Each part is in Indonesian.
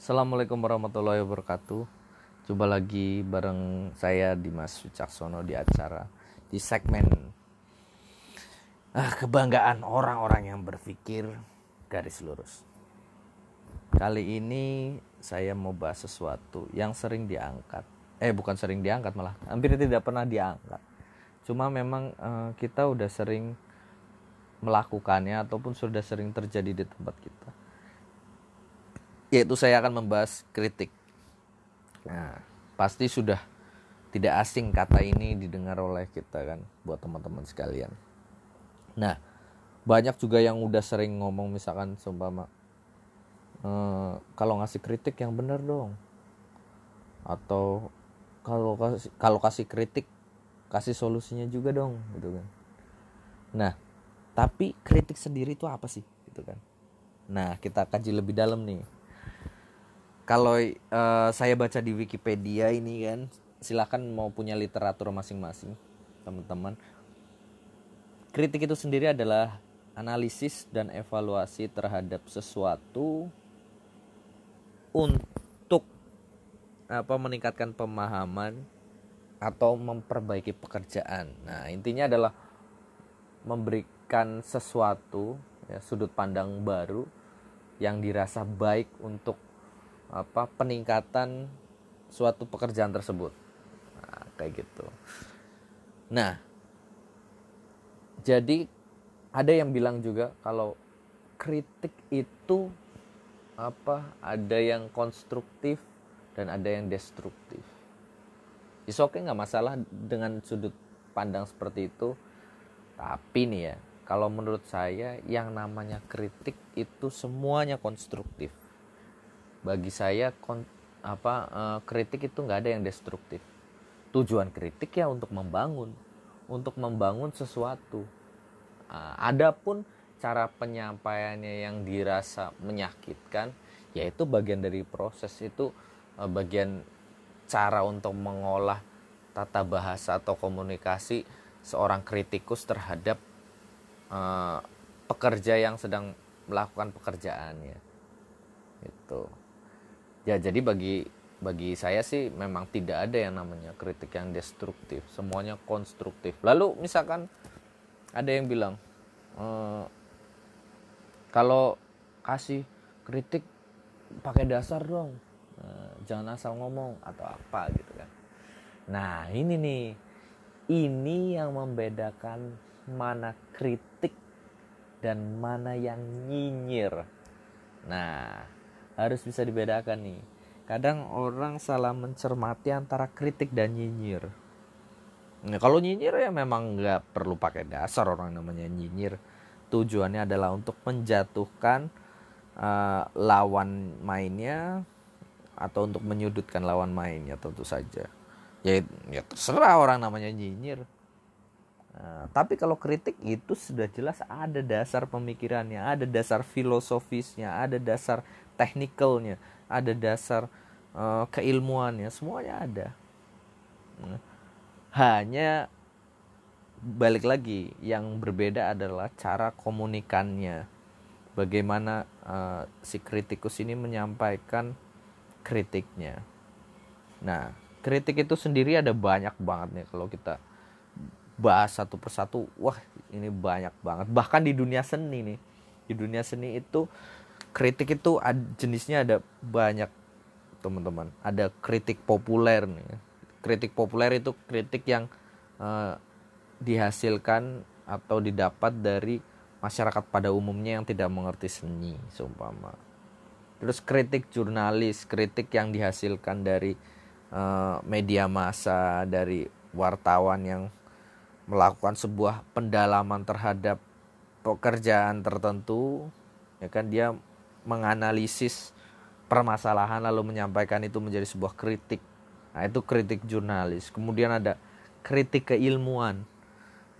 Assalamualaikum warahmatullahi wabarakatuh. Coba lagi bareng saya Dimas Wicaksono di acara di segmen ah, kebanggaan orang-orang yang berpikir garis lurus. Kali ini saya mau bahas sesuatu yang sering diangkat. Eh bukan sering diangkat malah hampir tidak pernah diangkat. Cuma memang uh, kita udah sering melakukannya ataupun sudah sering terjadi di tempat kita yaitu saya akan membahas kritik. Nah, pasti sudah tidak asing kata ini didengar oleh kita kan buat teman-teman sekalian. Nah, banyak juga yang udah sering ngomong misalkan seumpama e, kalau ngasih kritik yang benar dong. Atau kalau kasih kalau kasih kritik kasih solusinya juga dong gitu kan. Nah, tapi kritik sendiri itu apa sih gitu kan. Nah, kita kaji lebih dalam nih kalau uh, saya baca di Wikipedia ini kan silahkan mau punya literatur masing-masing teman-teman kritik itu sendiri adalah analisis dan evaluasi terhadap sesuatu untuk apa meningkatkan pemahaman atau memperbaiki pekerjaan. Nah, intinya adalah memberikan sesuatu ya, sudut pandang baru yang dirasa baik untuk apa peningkatan suatu pekerjaan tersebut. Nah, kayak gitu. Nah jadi ada yang bilang juga kalau kritik itu apa ada yang konstruktif dan ada yang destruktif. Is oke okay, nggak masalah dengan sudut pandang seperti itu? Tapi nih ya kalau menurut saya yang namanya kritik itu semuanya konstruktif bagi saya kon, apa uh, kritik itu nggak ada yang destruktif. Tujuan kritik ya untuk membangun untuk membangun sesuatu. Uh, adapun cara penyampaiannya yang dirasa menyakitkan yaitu bagian dari proses itu uh, bagian cara untuk mengolah tata bahasa atau komunikasi seorang kritikus terhadap uh, pekerja yang sedang melakukan pekerjaannya. Itu ya jadi bagi bagi saya sih memang tidak ada yang namanya kritik yang destruktif. Semuanya konstruktif. Lalu misalkan ada yang bilang e, kalau kasih kritik pakai dasar dong. E, jangan asal ngomong atau apa gitu kan. Nah ini nih. Ini yang membedakan mana kritik dan mana yang nyinyir. Nah harus bisa dibedakan nih. Kadang orang salah mencermati antara kritik dan nyinyir. Nah, kalau nyinyir ya memang nggak perlu pakai dasar orang namanya nyinyir. Tujuannya adalah untuk menjatuhkan uh, lawan mainnya atau untuk menyudutkan lawan mainnya tentu saja. Ya, ya terserah orang namanya nyinyir. Nah, tapi kalau kritik itu sudah jelas ada dasar pemikirannya, ada dasar filosofisnya, ada dasar teknikalnya, ada dasar uh, keilmuannya, semuanya ada. Nah, hanya balik lagi yang berbeda adalah cara komunikannya. Bagaimana uh, si kritikus ini menyampaikan kritiknya. Nah, kritik itu sendiri ada banyak banget nih kalau kita bahas satu persatu. Wah, ini banyak banget. Bahkan di dunia seni nih. Di dunia seni itu kritik itu jenisnya ada banyak teman-teman. Ada kritik populer nih kritik populer itu kritik yang uh, dihasilkan atau didapat dari masyarakat pada umumnya yang tidak mengerti seni seumpama. Terus kritik jurnalis kritik yang dihasilkan dari uh, media massa dari wartawan yang melakukan sebuah pendalaman terhadap pekerjaan tertentu ya kan dia menganalisis permasalahan lalu menyampaikan itu menjadi sebuah kritik. Nah, itu kritik jurnalis. Kemudian ada kritik keilmuan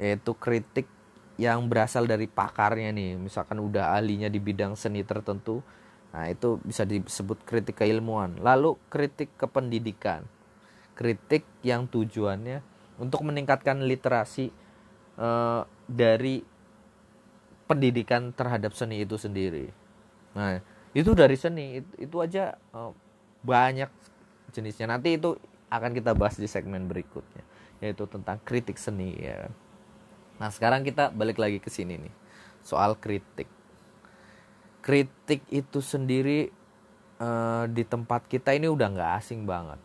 yaitu kritik yang berasal dari pakarnya nih. Misalkan udah ahlinya di bidang seni tertentu. Nah, itu bisa disebut kritik keilmuan. Lalu kritik kependidikan. Kritik yang tujuannya untuk meningkatkan literasi eh, dari pendidikan terhadap seni itu sendiri. Nah, itu dari seni. Itu, itu aja uh, banyak jenisnya. Nanti itu akan kita bahas di segmen berikutnya yaitu tentang kritik seni ya. Nah sekarang kita balik lagi ke sini nih soal kritik. Kritik itu sendiri uh, di tempat kita ini udah nggak asing banget.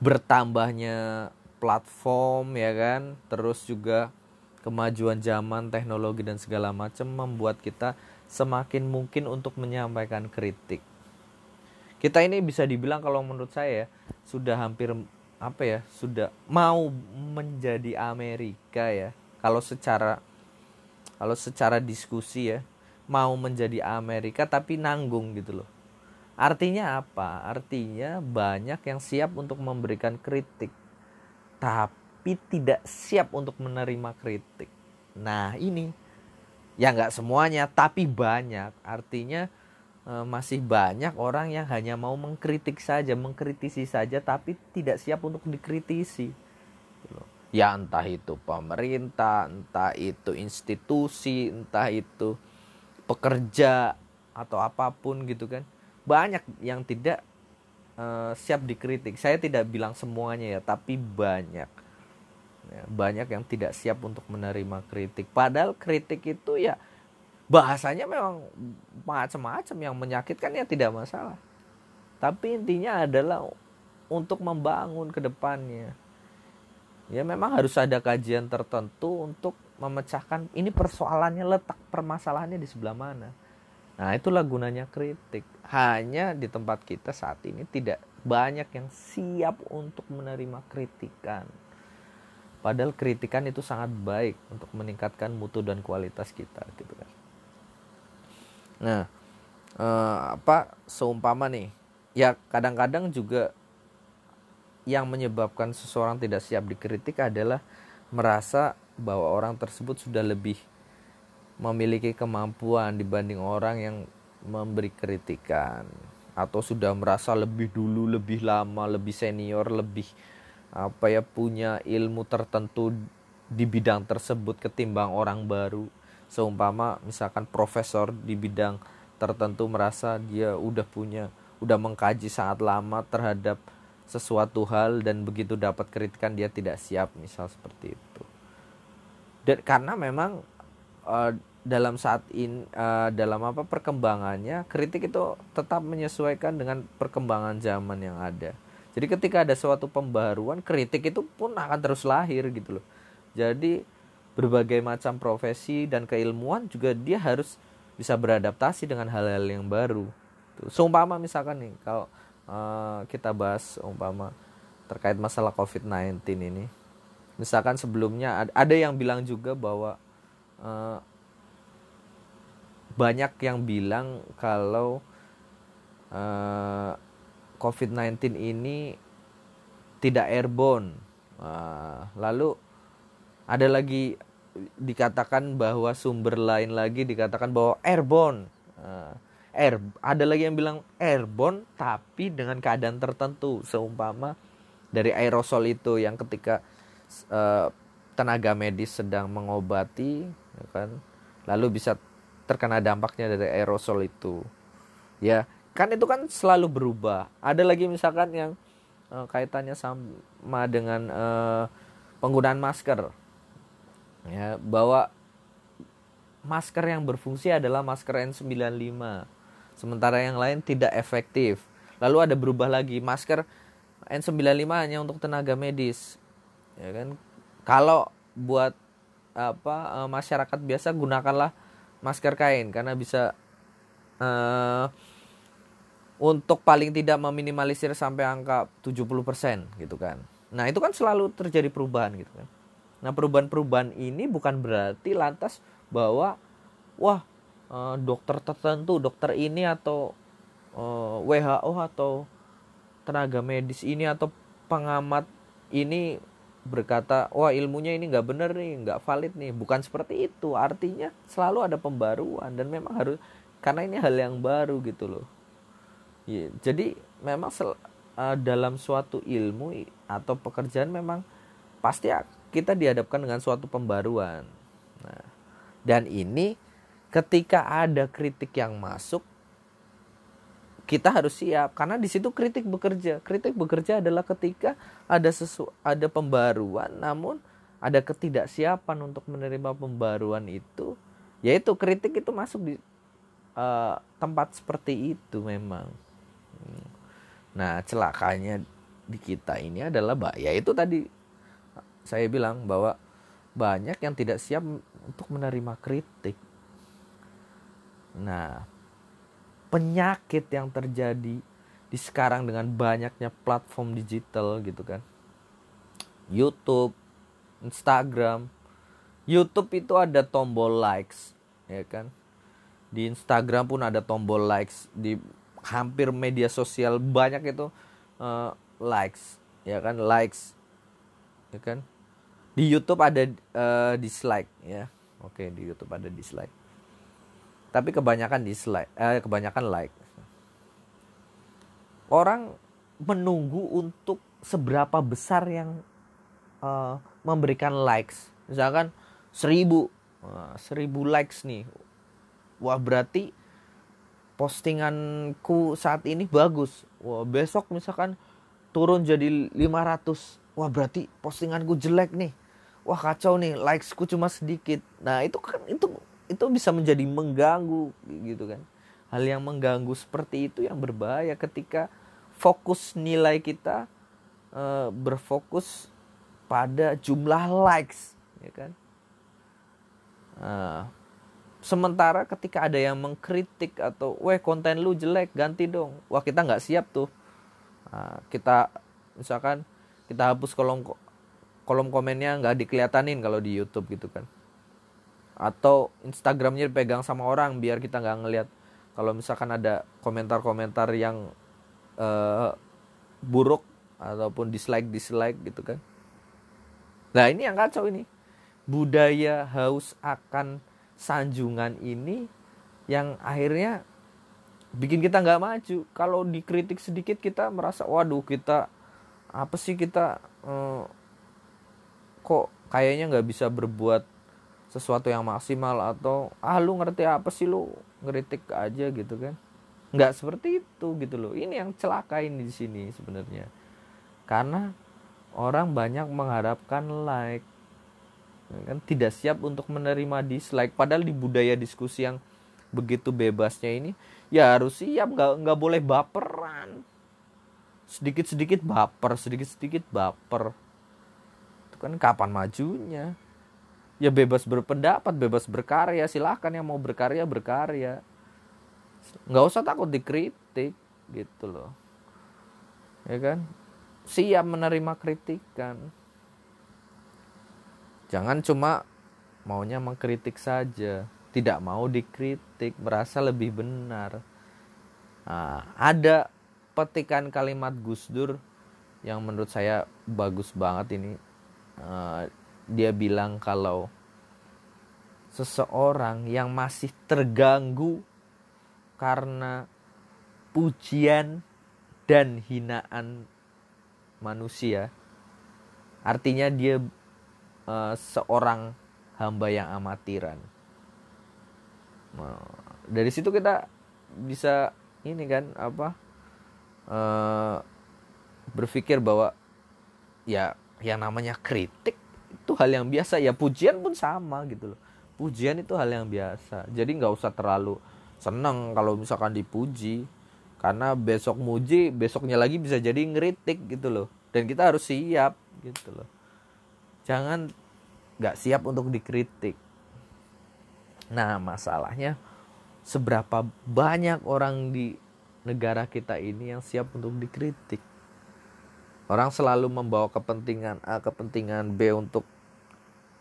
Bertambahnya platform ya kan? Terus juga kemajuan zaman teknologi dan segala macam membuat kita semakin mungkin untuk menyampaikan kritik. Kita ini bisa dibilang kalau menurut saya sudah hampir apa ya sudah mau menjadi Amerika ya. Kalau secara kalau secara diskusi ya mau menjadi Amerika tapi nanggung gitu loh. Artinya apa? Artinya banyak yang siap untuk memberikan kritik tapi tidak siap untuk menerima kritik. Nah ini ya nggak semuanya tapi banyak. Artinya e, masih banyak orang yang hanya mau mengkritik saja mengkritisi saja tapi tidak siap untuk dikritisi. Ya entah itu pemerintah entah itu institusi entah itu pekerja atau apa pun gitu kan. Banyak yang tidak uh, siap dikritik. Saya tidak bilang semuanya ya tapi banyak. ya, banyak yang tidak siap untuk menerima kritik padahal kritik itu ya bahasanya memang macam-macam yang menyakitkan ya tidak masalah tapi intinya adalah untuk membangun ke depannya ya memang harus ada kajian tertentu untuk memecahkan ini persoalannya letak permasalahannya di sebelah mana. Nah, itulah gunanya kritik. Hanya di tempat kita saat ini tidak banyak yang siap untuk menerima kritikan. Padahal kritikan itu sangat baik untuk meningkatkan mutu dan kualitas kita gitu kan. Nah, eh, apa seumpama nih? Ya kadang-kadang juga yang menyebabkan seseorang tidak siap dikritik adalah merasa bahwa orang tersebut sudah lebih memiliki kemampuan dibanding orang yang memberi kritikan atau sudah merasa lebih dulu, lebih lama, lebih senior, lebih apa ya punya ilmu tertentu di bidang tersebut ketimbang orang baru. Seumpama misalkan profesor di bidang tertentu merasa dia udah punya udah mengkaji sangat lama terhadap sesuatu hal dan begitu dapat kritikan dia tidak siap misal seperti itu dan karena memang uh, dalam saat ini uh, dalam apa perkembangannya kritik itu tetap menyesuaikan dengan perkembangan zaman yang ada jadi ketika ada suatu pembaruan kritik itu pun akan terus lahir gitu loh. Jadi berbagai macam profesi dan keilmuan juga dia harus bisa beradaptasi dengan hal-hal yang baru. Seumpama misalkan nih kalau uh, kita bahas umpama terkait masalah COVID-19 ini. Misalkan sebelumnya ada yang bilang juga bahwa uh, banyak yang bilang kalau uh, COVID-19 ini tidak airborne. Uh, lalu ada lagi dikatakan bahwa sumber lain lagi dikatakan bahwa airborne. Uh, air ada lagi yang bilang airborne tapi dengan keadaan tertentu seumpama dari aerosol itu yang ketika uh, tenaga medis sedang mengobati ya kan lalu bisa terkena dampaknya dari aerosol itu ya kan itu kan selalu berubah. Ada lagi misalkan yang uh, kaitannya sama dengan uh, penggunaan masker. Ya bahwa masker yang berfungsi adalah masker N95 sementara yang lain tidak efektif. Lalu ada berubah lagi. Masker N95 hanya untuk tenaga medis. Ya kan? Kalau buat apa uh, masyarakat biasa gunakanlah masker kain. Karena bisa uh, untuk paling tidak meminimalisir sampai angka 70% gitu kan. Nah, itu kan selalu terjadi perubahan gitu kan. Nah, perubahan-perubahan ini bukan berarti lantas bahwa wah uh, dokter tertentu, dokter ini atau uh, WHO atau tenaga medis ini atau pengamat ini berkata wah ilmunya ini nggak bener nih nggak valid nih bukan seperti itu artinya selalu ada pembaruan dan memang harus karena ini hal yang baru gitu loh ya, jadi memang sel, uh, dalam suatu ilmu atau pekerjaan memang pasti kita dihadapkan dengan suatu pembaruan nah, dan ini ketika ada kritik yang masuk kita harus siap karena di situ kritik bekerja. Kritik bekerja adalah ketika ada sesu ada pembaruan namun ada ketidaksiapan untuk menerima pembaruan itu, yaitu kritik itu masuk di uh, tempat seperti itu memang. Nah, celakanya di kita ini adalah ya itu tadi saya bilang bahwa banyak yang tidak siap untuk menerima kritik. Nah, penyakit yang terjadi di sekarang dengan banyaknya platform digital gitu kan. YouTube, Instagram. YouTube itu ada tombol likes, ya kan. Di Instagram pun ada tombol likes, di hampir media sosial banyak itu uh, likes, ya kan, likes. Ya kan? Di YouTube ada uh, dislike ya. Oke, di YouTube ada dislike tapi kebanyakan dislike eh, kebanyakan like orang menunggu untuk seberapa besar yang uh, memberikan likes misalkan seribu uh, seribu likes nih wah berarti postinganku saat ini bagus. Wah besok misalkan turun jadi 500 wah berarti postinganku jelek nih. Wah kacau nih likesku cuma sedikit. Nah itu kan itu itu bisa menjadi mengganggu gitu kan. Hal yang mengganggu seperti itu yang berbahaya ketika fokus nilai kita e, berfokus pada jumlah likes ya kan? E, sementara ketika ada yang mengkritik atau weh konten lu jelek ganti dong. Wah kita nggak siap tuh. Nah, kita misalkan kita hapus kolom kolom komennya nggak dikelihatanin kalau di YouTube gitu kan. Atau Instagramnya dipegang sama orang biar kita nggak ngelihat. Kalau misalkan ada komentar-komentar yang uh, buruk ataupun dislike dislike gitu kan. Nah ini yang kacau ini. Budaya haus akan sanjungan ini yang akhirnya bikin kita nggak maju. Kalau dikritik sedikit kita merasa waduh kita apa sih kita uh, kok kayaknya nggak bisa berbuat sesuatu yang maksimal atau ah lu ngerti apa sih lu? Ngeritik aja gitu kan. Nggak seperti itu gitu loh. Ini yang celaka ini di sini sebenarnya. Karena orang banyak mengharapkan like kan tidak siap untuk menerima dislike. Padahal di budaya diskusi yang begitu bebasnya ini ya harus siap nggak nggak boleh baperan. Sedikit sedikit baper sedikit sedikit baper. Itu kan kapan majunya? Ya bebas berpendapat bebas berkarya silahkan yang mau berkarya berkarya. Nggak usah takut dikritik gitu loh. Ya kan? Siap menerima kritikan jangan cuma maunya mengkritik saja. Tidak mau dikritik merasa lebih benar. Nah, ada petikan kalimat Gus Dur yang menurut saya bagus banget ini. Uh, dia bilang kalau seseorang yang masih terganggu karena pujian dan hinaan manusia artinya dia uh, seorang hamba yang amatiran. Nah, dari situ kita bisa ini kan apa uh, berpikir bahwa ya yang namanya kritik itu hal yang biasa. Ya pujian pun sama gitu loh. Pujian itu hal yang biasa. Jadi nggak usah terlalu seneng kalau misalkan dipuji. Karena besok muji besoknya lagi bisa jadi ngeritik gitu loh. Dan kita harus siap gitu loh jangan nggak siap untuk dikritik nah masalahnya seberapa banyak orang di negara kita ini yang siap untuk dikritik Orang selalu membawa kepentingan A, kepentingan B untuk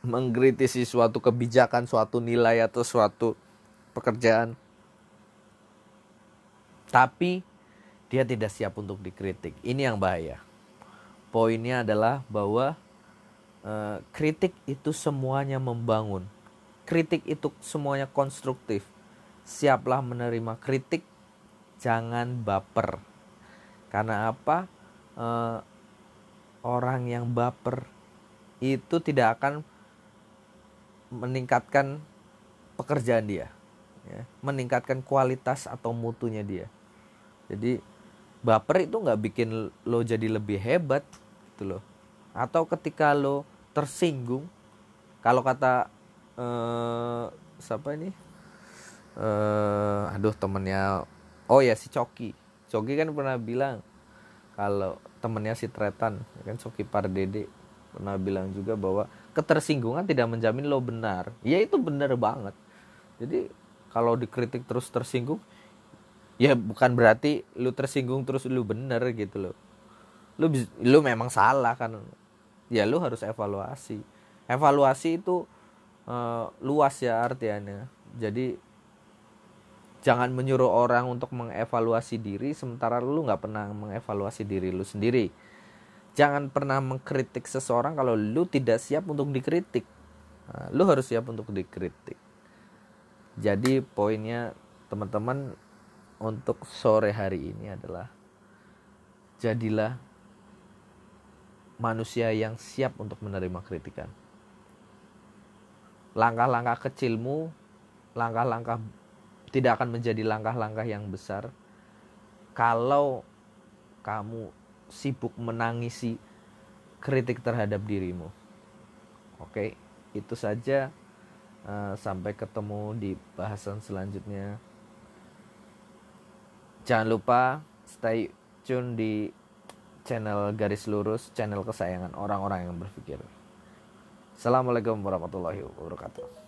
mengkritisi suatu kebijakan, suatu nilai atau suatu pekerjaan. Tapi dia tidak siap untuk dikritik. Ini yang bahaya. Poinnya adalah bahwa eh, kritik itu semuanya membangun. Kritik itu semuanya konstruktif. Siaplah menerima kritik, jangan baper. Karena apa? Eh, orang yang baper itu tidak akan meningkatkan pekerjaan dia ya, meningkatkan kualitas atau mutunya dia jadi baper itu nggak bikin lo jadi lebih hebat gitu loh atau ketika lo tersinggung. Kalau kata eh, siapa ini? Eh, aduh temennya oh ya si Coki. Coki kan pernah bilang kalau temennya si Tretan ya kan Coki Pardede pernah bilang juga bahwa ketersinggungan tidak menjamin lo benar. Ya itu benar banget. Jadi kalau dikritik terus tersinggung ya bukan berarti lu tersinggung terus lu bener gitu loh. Lu lu memang salah kan ya lu harus evaluasi. Evaluasi itu uh, luas ya artinya jadi jangan menyuruh orang untuk mengevaluasi diri sementara lu nggak pernah mengevaluasi diri lu sendiri. Jangan pernah mengkritik seseorang kalau lu tidak siap untuk dikritik. Nah, lu harus siap untuk dikritik. Jadi poinnya teman-teman untuk sore hari ini adalah jadilah manusia yang siap untuk menerima kritikan. Langkah-langkah kecilmu, langkah-langkah tidak akan menjadi langkah-langkah yang besar kalau kamu sibuk menangisi kritik terhadap dirimu. Oke, itu saja. Uh, sampai ketemu di bahasan selanjutnya. Jangan lupa stay tune di channel Garis Lurus, channel kesayangan orang-orang yang berpikir. Assalamualaikum warahmatullahi wabarakatuh.